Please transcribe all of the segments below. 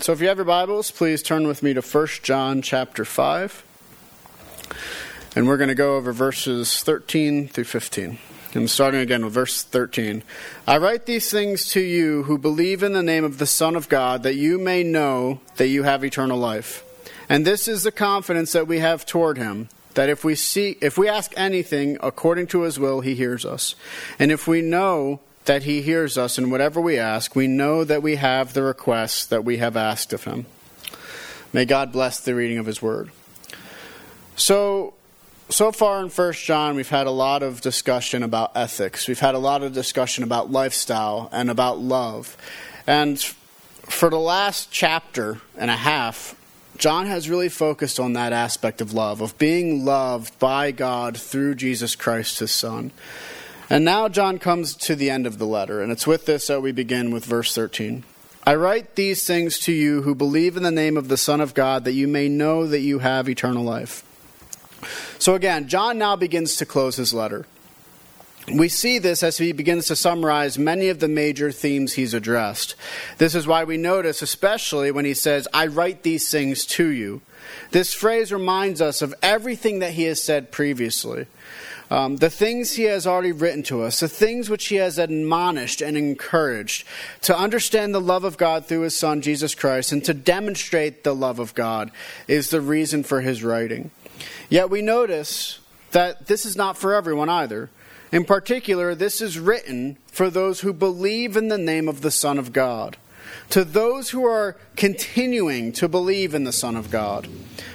So if you have your Bibles, please turn with me to 1 John chapter 5. And we're going to go over verses 13 through 15. And starting again with verse 13. I write these things to you who believe in the name of the Son of God, that you may know that you have eternal life. And this is the confidence that we have toward him, that if we see if we ask anything according to his will, he hears us. And if we know that he hears us in whatever we ask, we know that we have the requests that we have asked of him. May God bless the reading of his word. So, so far in 1 John, we've had a lot of discussion about ethics. We've had a lot of discussion about lifestyle and about love. And for the last chapter and a half, John has really focused on that aspect of love, of being loved by God through Jesus Christ, his Son. And now John comes to the end of the letter, and it's with this that we begin with verse 13. I write these things to you who believe in the name of the Son of God, that you may know that you have eternal life. So again, John now begins to close his letter. We see this as he begins to summarize many of the major themes he's addressed. This is why we notice, especially when he says, I write these things to you. This phrase reminds us of everything that he has said previously. Um, the things he has already written to us, the things which he has admonished and encouraged to understand the love of God through his Son, Jesus Christ, and to demonstrate the love of God is the reason for his writing. Yet we notice that this is not for everyone either. In particular, this is written for those who believe in the name of the Son of God, to those who are continuing to believe in the Son of God.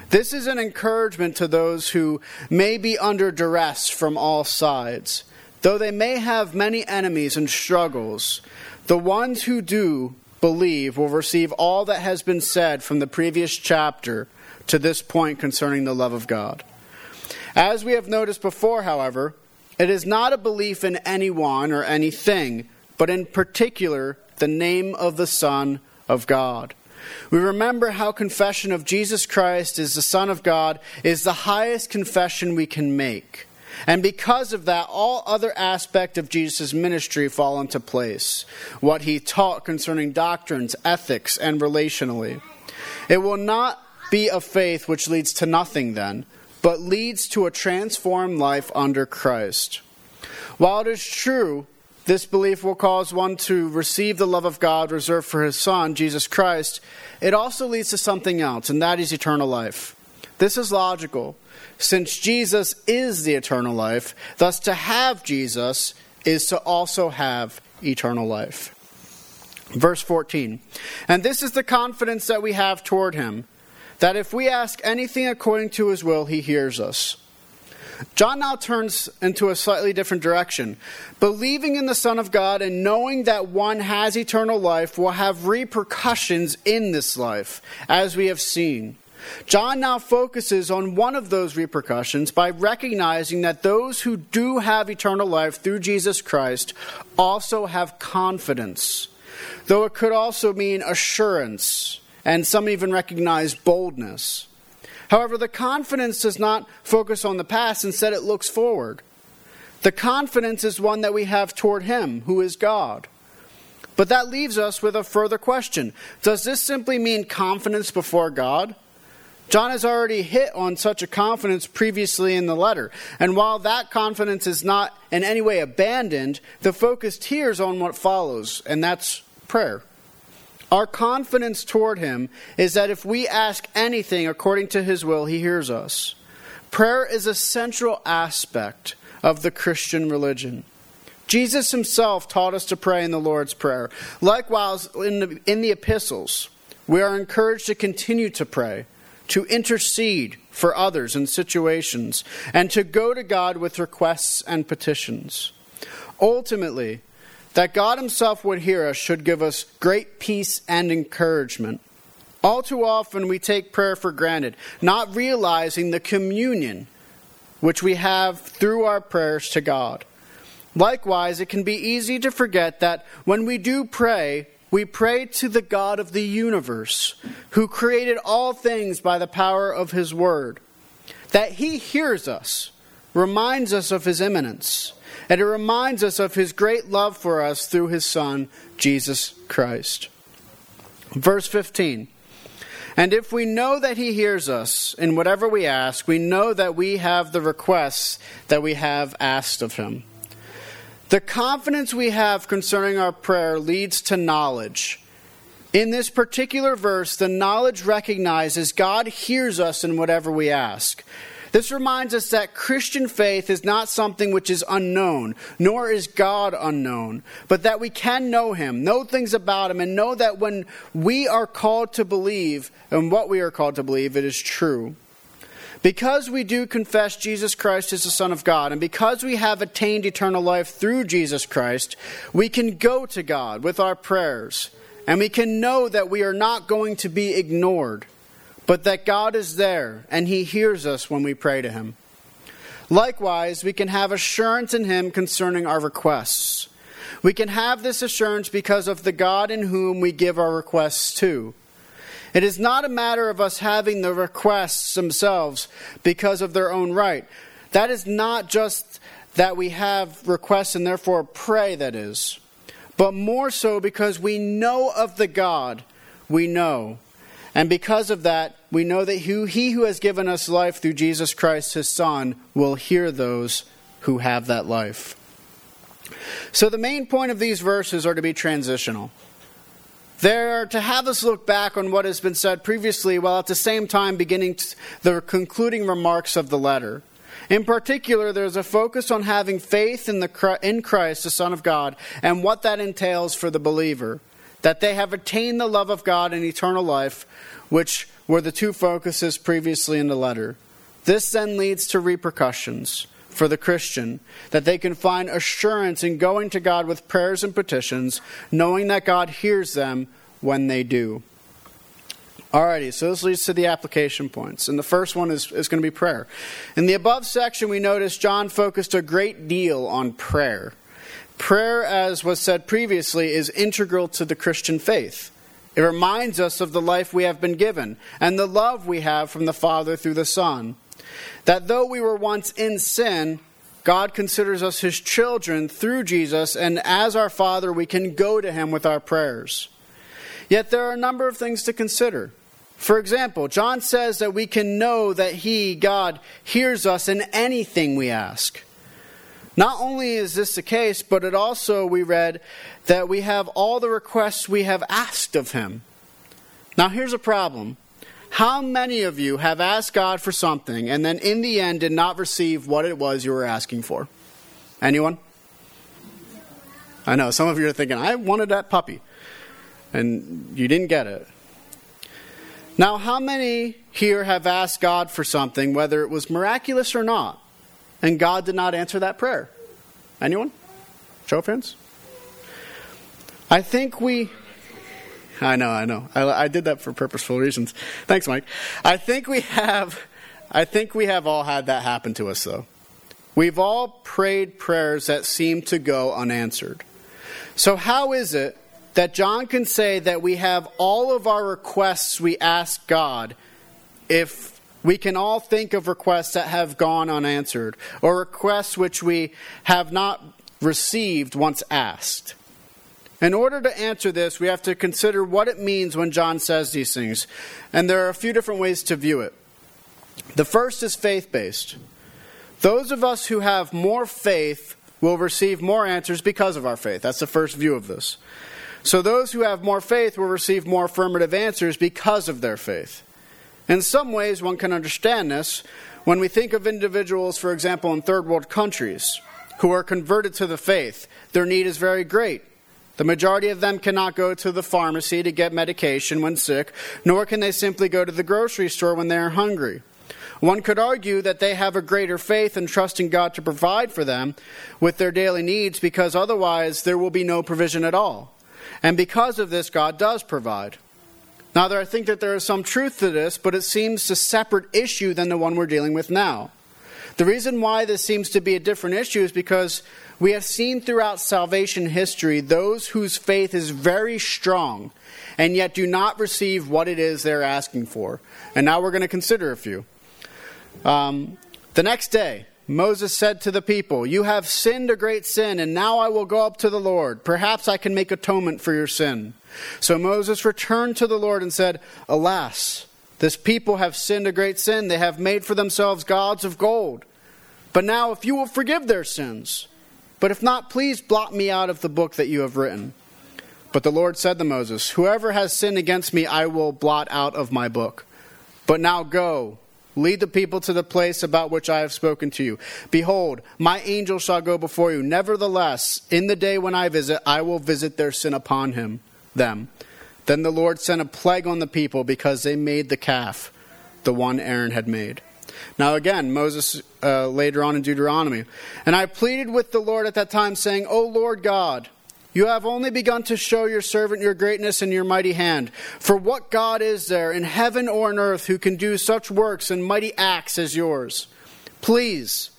This is an encouragement to those who may be under duress from all sides. Though they may have many enemies and struggles, the ones who do believe will receive all that has been said from the previous chapter to this point concerning the love of God. As we have noticed before, however, it is not a belief in anyone or anything, but in particular the name of the Son of God. We remember how confession of Jesus Christ as the Son of God is the highest confession we can make. And because of that, all other aspects of Jesus' ministry fall into place. What he taught concerning doctrines, ethics, and relationally. It will not be a faith which leads to nothing then, but leads to a transformed life under Christ. While it is true this belief will cause one to receive the love of God reserved for his Son, Jesus Christ. It also leads to something else, and that is eternal life. This is logical. Since Jesus is the eternal life, thus to have Jesus is to also have eternal life. Verse 14 And this is the confidence that we have toward him, that if we ask anything according to his will, he hears us. John now turns into a slightly different direction. Believing in the Son of God and knowing that one has eternal life will have repercussions in this life, as we have seen. John now focuses on one of those repercussions by recognizing that those who do have eternal life through Jesus Christ also have confidence, though it could also mean assurance, and some even recognize boldness. However, the confidence does not focus on the past, instead, it looks forward. The confidence is one that we have toward Him, who is God. But that leaves us with a further question Does this simply mean confidence before God? John has already hit on such a confidence previously in the letter. And while that confidence is not in any way abandoned, the focus here is on what follows, and that's prayer. Our confidence toward Him is that if we ask anything according to His will, He hears us. Prayer is a central aspect of the Christian religion. Jesus himself taught us to pray in the Lord's Prayer. Likewise, in the, in the epistles, we are encouraged to continue to pray, to intercede for others in situations, and to go to God with requests and petitions. Ultimately, that God Himself would hear us should give us great peace and encouragement. All too often we take prayer for granted, not realizing the communion which we have through our prayers to God. Likewise, it can be easy to forget that when we do pray, we pray to the God of the universe, who created all things by the power of His Word. That He hears us reminds us of His immanence and it reminds us of his great love for us through his Son, Jesus Christ. Verse 15 And if we know that He hears us in whatever we ask, we know that we have the requests that we have asked of Him. The confidence we have concerning our prayer leads to knowledge. In this particular verse, the knowledge recognizes God hears us in whatever we ask. This reminds us that Christian faith is not something which is unknown, nor is God unknown, but that we can know Him, know things about Him, and know that when we are called to believe, and what we are called to believe, it is true. Because we do confess Jesus Christ as the Son of God, and because we have attained eternal life through Jesus Christ, we can go to God with our prayers, and we can know that we are not going to be ignored but that God is there and He hears us when we pray to Him. Likewise, we can have assurance in Him concerning our requests. We can have this assurance because of the God in whom we give our requests to. It is not a matter of us having the requests themselves because of their own right. That is not just that we have requests and therefore pray, that is, but more so because we know of the God we know and because of that, we know that he who has given us life through Jesus Christ, his Son, will hear those who have that life. So the main point of these verses are to be transitional. They're to have us look back on what has been said previously while at the same time beginning the concluding remarks of the letter. In particular, there's a focus on having faith in, the, in Christ, the Son of God, and what that entails for the believer that they have attained the love of God and eternal life, which were the two focuses previously in the letter. This then leads to repercussions for the Christian, that they can find assurance in going to God with prayers and petitions, knowing that God hears them when they do. Alrighty, so this leads to the application points. And the first one is, is going to be prayer. In the above section, we notice John focused a great deal on prayer. Prayer, as was said previously, is integral to the Christian faith. It reminds us of the life we have been given and the love we have from the Father through the Son. That though we were once in sin, God considers us his children through Jesus, and as our Father, we can go to him with our prayers. Yet there are a number of things to consider. For example, John says that we can know that he, God, hears us in anything we ask. Not only is this the case, but it also, we read, that we have all the requests we have asked of him. Now, here's a problem. How many of you have asked God for something and then in the end did not receive what it was you were asking for? Anyone? I know, some of you are thinking, I wanted that puppy, and you didn't get it. Now, how many here have asked God for something, whether it was miraculous or not, and God did not answer that prayer. Anyone? Show of hands? I think we. I know, I know. I, I did that for purposeful reasons. Thanks, Mike. I think we have. I think we have all had that happen to us, though. We've all prayed prayers that seem to go unanswered. So, how is it that John can say that we have all of our requests we ask God if we can all think of requests that have gone unanswered, or requests which we have not received once asked. In order to answer this, we have to consider what it means when John says these things. And there are a few different ways to view it. The first is faith based. Those of us who have more faith will receive more answers because of our faith. That's the first view of this. So those who have more faith will receive more affirmative answers because of their faith. In some ways, one can understand this when we think of individuals, for example, in third world countries who are converted to the faith. Their need is very great. The majority of them cannot go to the pharmacy to get medication when sick, nor can they simply go to the grocery store when they are hungry. One could argue that they have a greater faith in trusting God to provide for them with their daily needs because otherwise there will be no provision at all. And because of this, God does provide. Now, I think that there is some truth to this, but it seems a separate issue than the one we're dealing with now. The reason why this seems to be a different issue is because we have seen throughout salvation history those whose faith is very strong and yet do not receive what it is they're asking for. And now we're going to consider a few. Um, the next day, Moses said to the people, You have sinned a great sin, and now I will go up to the Lord. Perhaps I can make atonement for your sin. So Moses returned to the Lord and said, Alas, This people have sinned a great sin. They have made for themselves gods of gold. But now, if you will forgive their sins, but if not, please blot me out of the book that you have written. But the Lord said to Moses, Whoever has sinned against me, I will blot out of my book. But now go, lead the people to the place about which I have spoken to you. Behold, my angel shall go before you. Nevertheless, in the day when I visit, I will visit their sin upon him, them. Then the Lord sent a plague on the people because they made the calf, the one Aaron had made. Now, again, Moses uh, later on in Deuteronomy. And I pleaded with the Lord at that time, saying, O Lord God, you have only begun to show your servant your greatness and your mighty hand. For what God is there in heaven or in earth who can do such works and mighty acts as yours? Please,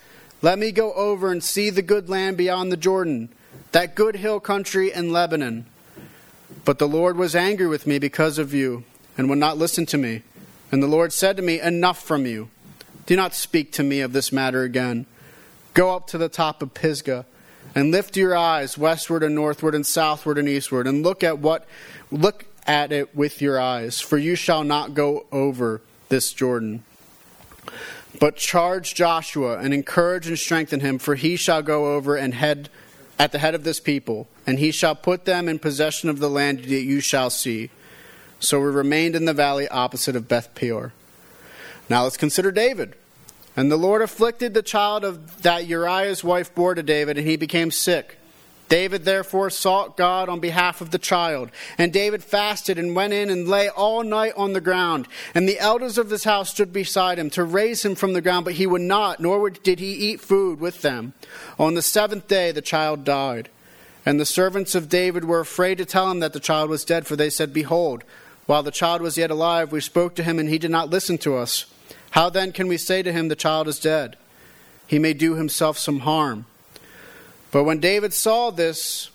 let me go over and see the good land beyond the Jordan, that good hill country in Lebanon but the Lord was angry with me because of you, and would not listen to me. And the Lord said to me, Enough from you. Do not speak to me of this matter again. Go up to the top of Pisgah, and lift your eyes westward and northward and southward and eastward, and look at what look at it with your eyes, for you shall not go over this Jordan. But charge Joshua and encourage and strengthen him, for he shall go over and head at the head of this people, and he shall put them in possession of the land that you shall see. So we remained in the valley opposite of Beth Peor. Now let's consider David. And the Lord afflicted the child of that Uriah's wife bore to David, and he became sick. David therefore sought God on behalf of the child. And David fasted and went in and lay all night on the ground. And the elders of his house stood beside him to raise him from the ground, but he would not, nor did he eat food with them. On the seventh day the child died. And the servants of David were afraid to tell him that the child was dead, for they said, Behold, while the child was yet alive, we spoke to him, and he did not listen to us. How then can we say to him, The child is dead? He may do himself some harm. But when David saw this,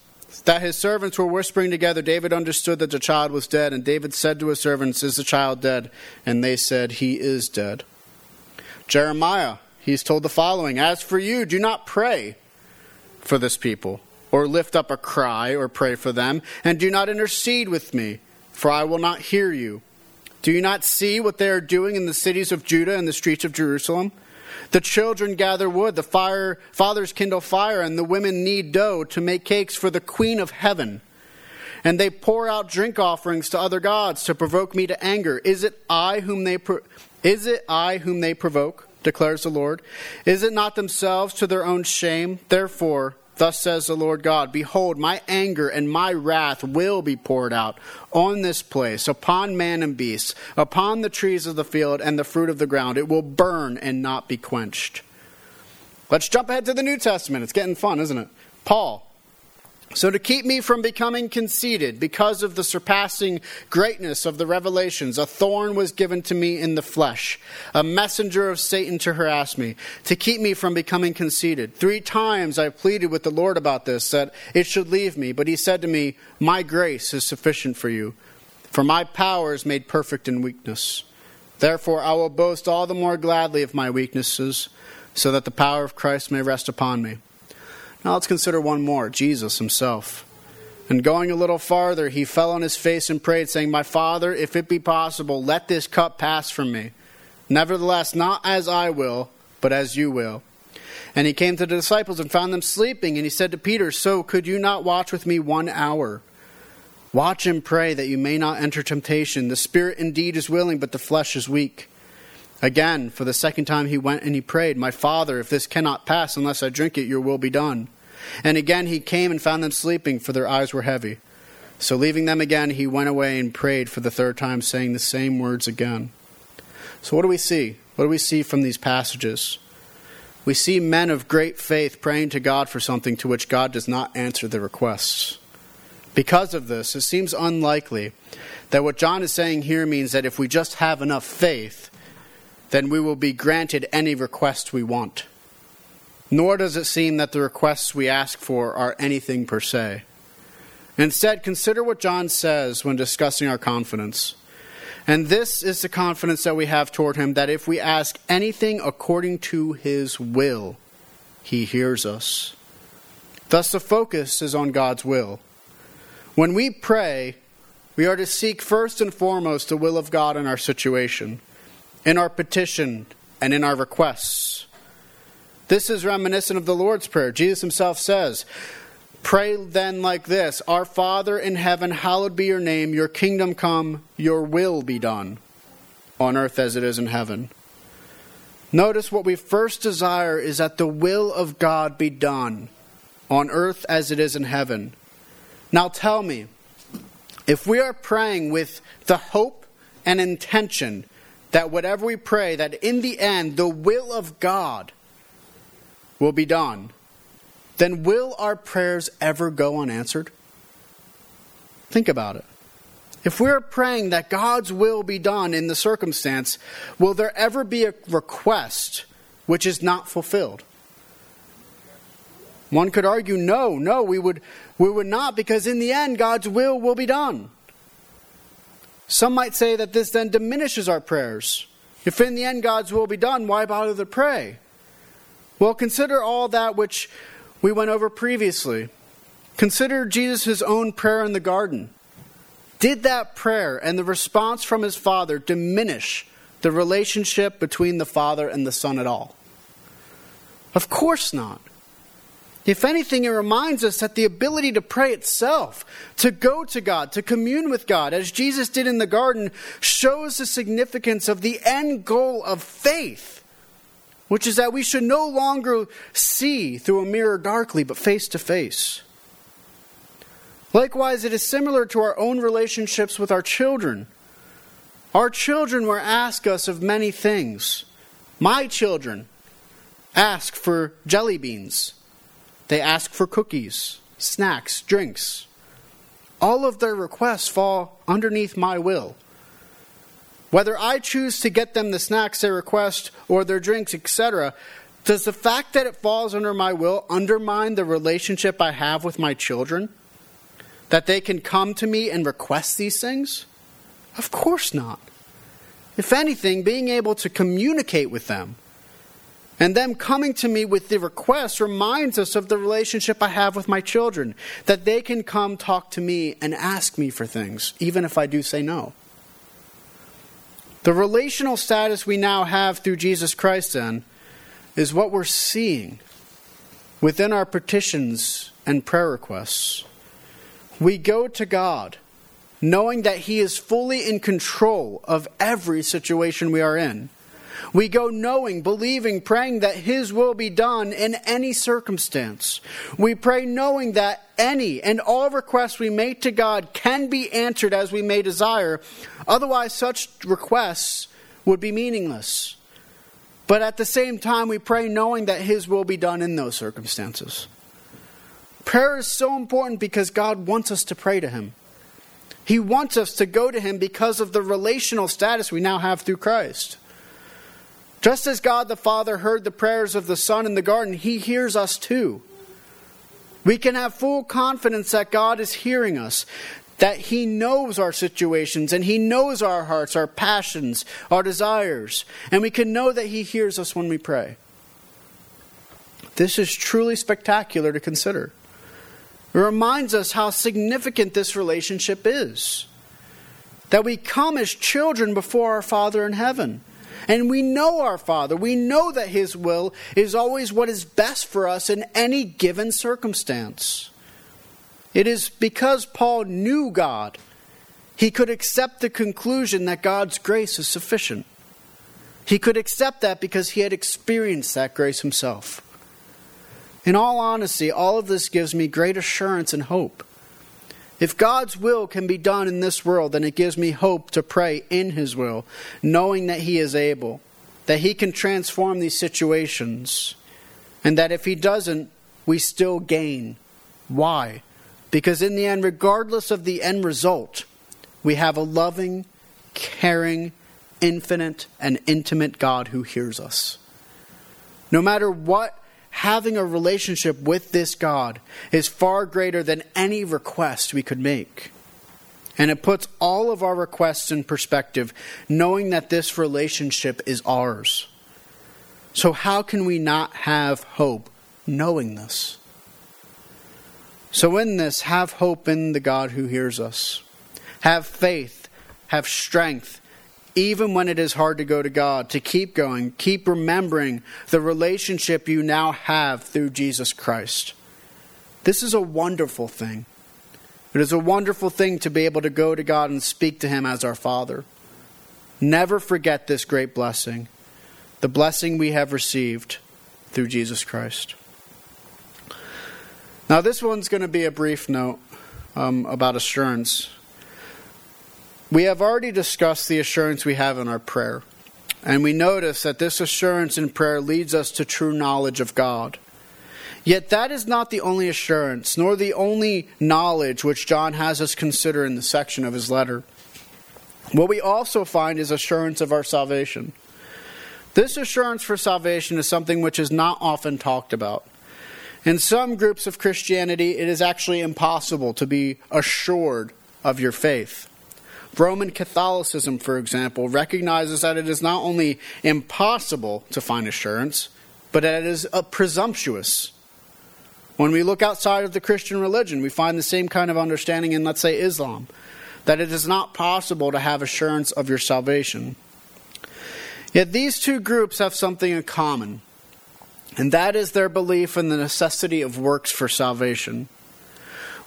that his servants were whispering together, David understood that the child was dead. And David said to his servants, Is the child dead? And they said, He is dead. Jeremiah, he's told the following As for you, do not pray for this people, or lift up a cry, or pray for them, and do not intercede with me, for I will not hear you. Do you not see what they are doing in the cities of Judah and the streets of Jerusalem? The children gather wood, the fire, fathers kindle fire, and the women knead dough to make cakes for the queen of heaven. And they pour out drink offerings to other gods to provoke me to anger. Is it I whom they pro- is it I whom they provoke? declares the Lord. Is it not themselves to their own shame? Therefore, Thus says the Lord God Behold, my anger and my wrath will be poured out on this place, upon man and beast, upon the trees of the field and the fruit of the ground. It will burn and not be quenched. Let's jump ahead to the New Testament. It's getting fun, isn't it? Paul so, to keep me from becoming conceited because of the surpassing greatness of the revelations, a thorn was given to me in the flesh, a messenger of Satan to harass me, to keep me from becoming conceited. Three times I pleaded with the Lord about this, that it should leave me, but he said to me, My grace is sufficient for you, for my power is made perfect in weakness. Therefore, I will boast all the more gladly of my weaknesses, so that the power of Christ may rest upon me. Now let's consider one more Jesus himself. And going a little farther, he fell on his face and prayed, saying, My Father, if it be possible, let this cup pass from me. Nevertheless, not as I will, but as you will. And he came to the disciples and found them sleeping. And he said to Peter, So could you not watch with me one hour? Watch and pray that you may not enter temptation. The spirit indeed is willing, but the flesh is weak. Again, for the second time, he went and he prayed, My father, if this cannot pass unless I drink it, your will be done. And again he came and found them sleeping, for their eyes were heavy. So leaving them again, he went away and prayed for the third time, saying the same words again. So, what do we see? What do we see from these passages? We see men of great faith praying to God for something to which God does not answer their requests. Because of this, it seems unlikely that what John is saying here means that if we just have enough faith, then we will be granted any request we want. Nor does it seem that the requests we ask for are anything per se. Instead, consider what John says when discussing our confidence. And this is the confidence that we have toward him that if we ask anything according to his will, he hears us. Thus, the focus is on God's will. When we pray, we are to seek first and foremost the will of God in our situation, in our petition, and in our requests. This is reminiscent of the Lord's Prayer. Jesus himself says, Pray then like this Our Father in heaven, hallowed be your name, your kingdom come, your will be done, on earth as it is in heaven. Notice what we first desire is that the will of God be done on earth as it is in heaven. Now tell me, if we are praying with the hope and intention that whatever we pray, that in the end the will of God will be done, then will our prayers ever go unanswered? Think about it. If we're praying that God's will be done in the circumstance, will there ever be a request which is not fulfilled? One could argue, no, no, we would, we would not, because in the end, God's will will be done. Some might say that this then diminishes our prayers. If in the end God's will be done, why bother to pray? Well, consider all that which we went over previously. Consider Jesus' own prayer in the garden. Did that prayer and the response from his Father diminish the relationship between the Father and the Son at all? Of course not. If anything, it reminds us that the ability to pray itself, to go to God, to commune with God, as Jesus did in the garden, shows the significance of the end goal of faith, which is that we should no longer see through a mirror darkly, but face to face. Likewise, it is similar to our own relationships with our children. Our children will ask us of many things. My children ask for jelly beans they ask for cookies, snacks, drinks. All of their requests fall underneath my will. Whether I choose to get them the snacks they request or their drinks, etc., does the fact that it falls under my will undermine the relationship I have with my children? That they can come to me and request these things? Of course not. If anything, being able to communicate with them and them coming to me with the request reminds us of the relationship I have with my children, that they can come talk to me and ask me for things, even if I do say no. The relational status we now have through Jesus Christ, then, is what we're seeing within our petitions and prayer requests. We go to God knowing that He is fully in control of every situation we are in. We go knowing, believing, praying that His will be done in any circumstance. We pray knowing that any and all requests we make to God can be answered as we may desire. Otherwise, such requests would be meaningless. But at the same time, we pray knowing that His will be done in those circumstances. Prayer is so important because God wants us to pray to Him. He wants us to go to Him because of the relational status we now have through Christ. Just as God the Father heard the prayers of the Son in the garden, He hears us too. We can have full confidence that God is hearing us, that He knows our situations, and He knows our hearts, our passions, our desires, and we can know that He hears us when we pray. This is truly spectacular to consider. It reminds us how significant this relationship is. That we come as children before our Father in heaven. And we know our Father. We know that His will is always what is best for us in any given circumstance. It is because Paul knew God, he could accept the conclusion that God's grace is sufficient. He could accept that because he had experienced that grace himself. In all honesty, all of this gives me great assurance and hope. If God's will can be done in this world, then it gives me hope to pray in His will, knowing that He is able, that He can transform these situations, and that if He doesn't, we still gain. Why? Because in the end, regardless of the end result, we have a loving, caring, infinite, and intimate God who hears us. No matter what having a relationship with this God is far greater than any request we could make. And it puts all of our requests in perspective, knowing that this relationship is ours. So, how can we not have hope knowing this? So, in this, have hope in the God who hears us. Have faith, have strength, even when it is hard to go to God, to keep going, keep remembering the relationship you now have through Jesus Christ. This is a wonderful thing. It is a wonderful thing to be able to go to God and speak to Him as our Father. Never forget this great blessing, the blessing we have received through Jesus Christ. Now, this one's going to be a brief note um, about assurance. We have already discussed the assurance we have in our prayer, and we notice that this assurance in prayer leads us to true knowledge of God. Yet that is not the only assurance, nor the only knowledge which John has us consider in the section of his letter. What we also find is assurance of our salvation. This assurance for salvation is something which is not often talked about. In some groups of Christianity, it is actually impossible to be assured of your faith. Roman Catholicism, for example, recognizes that it is not only impossible to find assurance, but that it is presumptuous. When we look outside of the Christian religion, we find the same kind of understanding in, let's say, Islam, that it is not possible to have assurance of your salvation. Yet these two groups have something in common, and that is their belief in the necessity of works for salvation.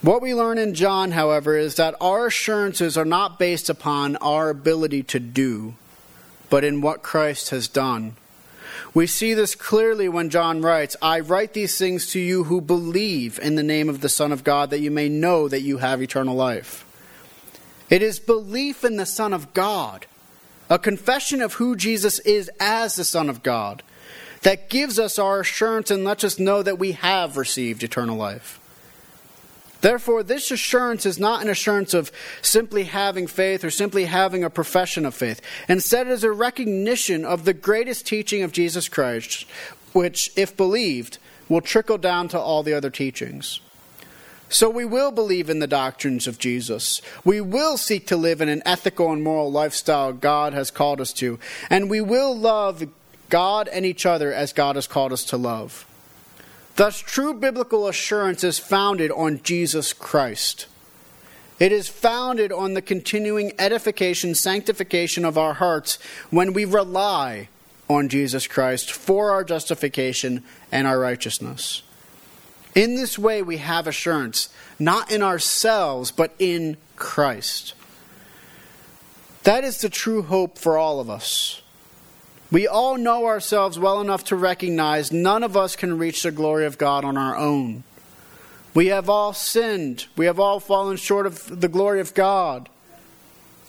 What we learn in John, however, is that our assurances are not based upon our ability to do, but in what Christ has done. We see this clearly when John writes, I write these things to you who believe in the name of the Son of God, that you may know that you have eternal life. It is belief in the Son of God, a confession of who Jesus is as the Son of God, that gives us our assurance and lets us know that we have received eternal life. Therefore, this assurance is not an assurance of simply having faith or simply having a profession of faith. Instead, it is a recognition of the greatest teaching of Jesus Christ, which, if believed, will trickle down to all the other teachings. So we will believe in the doctrines of Jesus. We will seek to live in an ethical and moral lifestyle God has called us to. And we will love God and each other as God has called us to love. Thus, true biblical assurance is founded on Jesus Christ. It is founded on the continuing edification, sanctification of our hearts when we rely on Jesus Christ for our justification and our righteousness. In this way, we have assurance, not in ourselves, but in Christ. That is the true hope for all of us. We all know ourselves well enough to recognize none of us can reach the glory of God on our own. We have all sinned. We have all fallen short of the glory of God.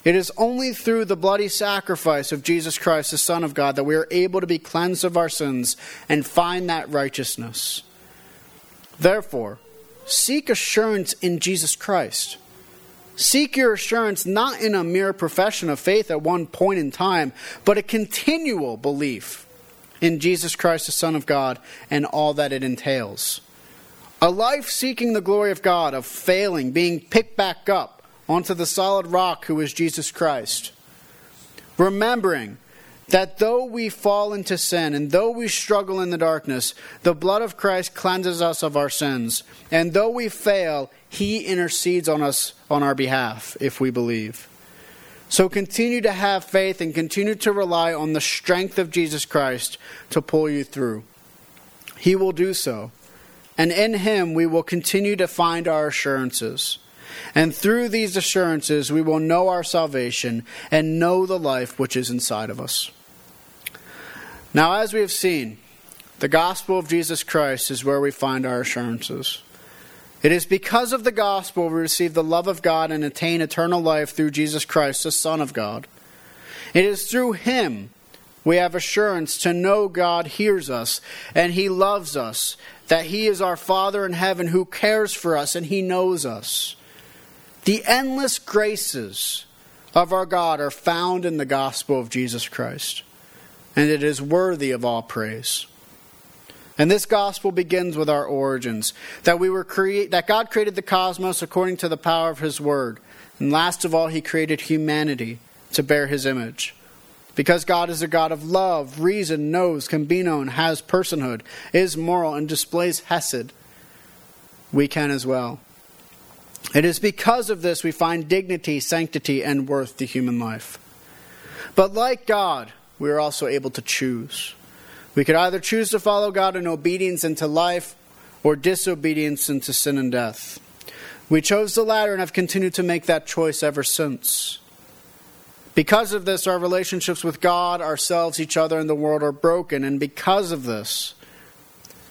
It is only through the bloody sacrifice of Jesus Christ, the Son of God, that we are able to be cleansed of our sins and find that righteousness. Therefore, seek assurance in Jesus Christ. Seek your assurance not in a mere profession of faith at one point in time, but a continual belief in Jesus Christ, the Son of God, and all that it entails. A life seeking the glory of God, of failing, being picked back up onto the solid rock who is Jesus Christ. Remembering that though we fall into sin and though we struggle in the darkness, the blood of Christ cleanses us of our sins. And though we fail, he intercedes on us on our behalf if we believe. So continue to have faith and continue to rely on the strength of Jesus Christ to pull you through. He will do so. And in him we will continue to find our assurances. And through these assurances we will know our salvation and know the life which is inside of us. Now, as we have seen, the gospel of Jesus Christ is where we find our assurances. It is because of the gospel we receive the love of God and attain eternal life through Jesus Christ, the Son of God. It is through him we have assurance to know God hears us and he loves us, that he is our Father in heaven who cares for us and he knows us. The endless graces of our God are found in the gospel of Jesus Christ and it is worthy of all praise. And this gospel begins with our origins, that we were create that God created the cosmos according to the power of his word. And last of all, he created humanity to bear his image. Because God is a God of love, reason, knows, can be known, has personhood, is moral, and displays hesed, we can as well. It is because of this we find dignity, sanctity, and worth to human life. But like God, we are also able to choose. We could either choose to follow God in obedience into life or disobedience into sin and death. We chose the latter and have continued to make that choice ever since. Because of this, our relationships with God, ourselves, each other, and the world are broken. And because of this,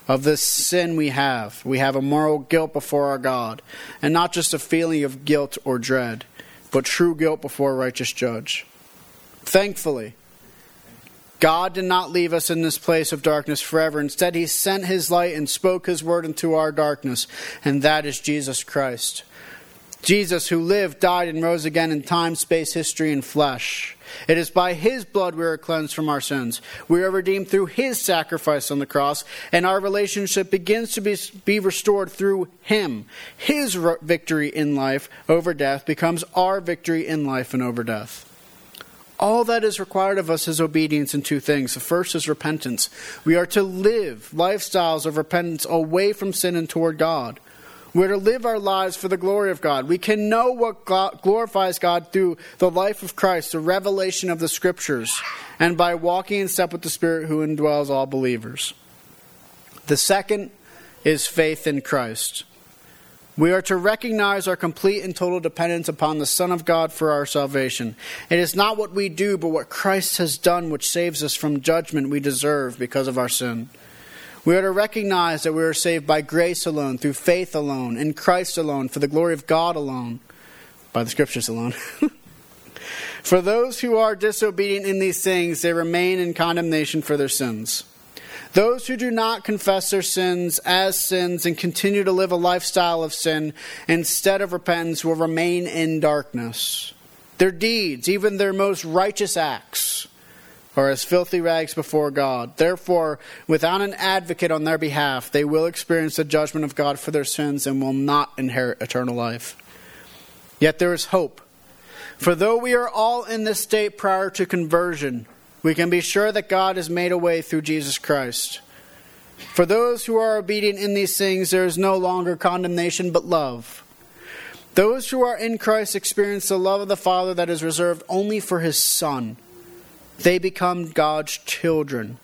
of this sin we have, we have a moral guilt before our God, and not just a feeling of guilt or dread, but true guilt before a righteous judge. Thankfully, God did not leave us in this place of darkness forever. Instead, He sent His light and spoke His word into our darkness, and that is Jesus Christ. Jesus, who lived, died, and rose again in time, space, history, and flesh. It is by His blood we are cleansed from our sins. We are redeemed through His sacrifice on the cross, and our relationship begins to be, be restored through Him. His victory in life over death becomes our victory in life and over death. All that is required of us is obedience in two things. The first is repentance. We are to live lifestyles of repentance away from sin and toward God. We're to live our lives for the glory of God. We can know what glorifies God through the life of Christ, the revelation of the Scriptures, and by walking in step with the Spirit who indwells all believers. The second is faith in Christ. We are to recognize our complete and total dependence upon the Son of God for our salvation. It is not what we do, but what Christ has done which saves us from judgment we deserve because of our sin. We are to recognize that we are saved by grace alone, through faith alone, in Christ alone, for the glory of God alone, by the Scriptures alone. for those who are disobedient in these things, they remain in condemnation for their sins. Those who do not confess their sins as sins and continue to live a lifestyle of sin instead of repentance will remain in darkness. Their deeds, even their most righteous acts, are as filthy rags before God. Therefore, without an advocate on their behalf, they will experience the judgment of God for their sins and will not inherit eternal life. Yet there is hope. For though we are all in this state prior to conversion, we can be sure that God has made a way through Jesus Christ. For those who are obedient in these things, there is no longer condemnation but love. Those who are in Christ experience the love of the Father that is reserved only for His Son. They become God's children.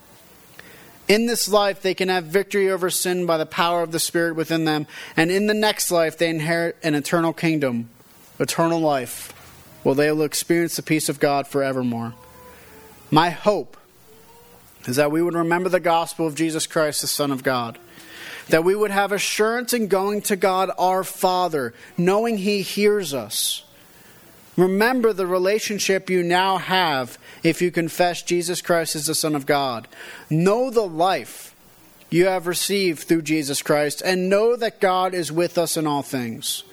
In this life, they can have victory over sin by the power of the Spirit within them, and in the next life, they inherit an eternal kingdom, eternal life, where they will experience the peace of God forevermore. My hope is that we would remember the gospel of Jesus Christ, the Son of God. That we would have assurance in going to God our Father, knowing He hears us. Remember the relationship you now have if you confess Jesus Christ as the Son of God. Know the life you have received through Jesus Christ, and know that God is with us in all things.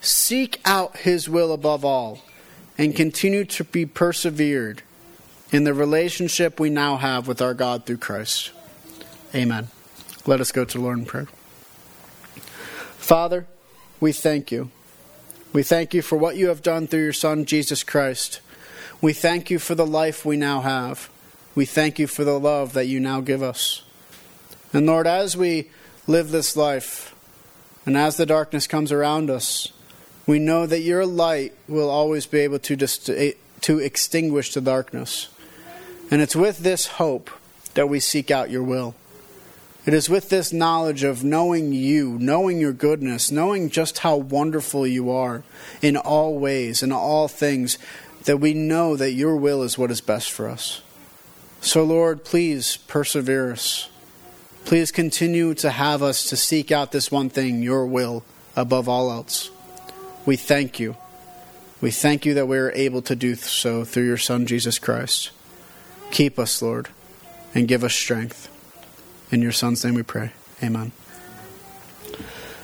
Seek out His will above all, and continue to be persevered in the relationship we now have with our God through Christ. Amen. Let us go to Lord in prayer. Father, we thank you. We thank you for what you have done through your Son, Jesus Christ. We thank you for the life we now have. We thank you for the love that you now give us. And Lord, as we live this life, and as the darkness comes around us, we know that your light will always be able to, dist- to extinguish the darkness. And it's with this hope that we seek out your will. It is with this knowledge of knowing you, knowing your goodness, knowing just how wonderful you are in all ways, in all things, that we know that your will is what is best for us. So, Lord, please persevere us. Please continue to have us to seek out this one thing, your will, above all else. We thank you. We thank you that we are able to do so through your Son, Jesus Christ. Keep us, Lord, and give us strength. In your Son's name we pray. Amen.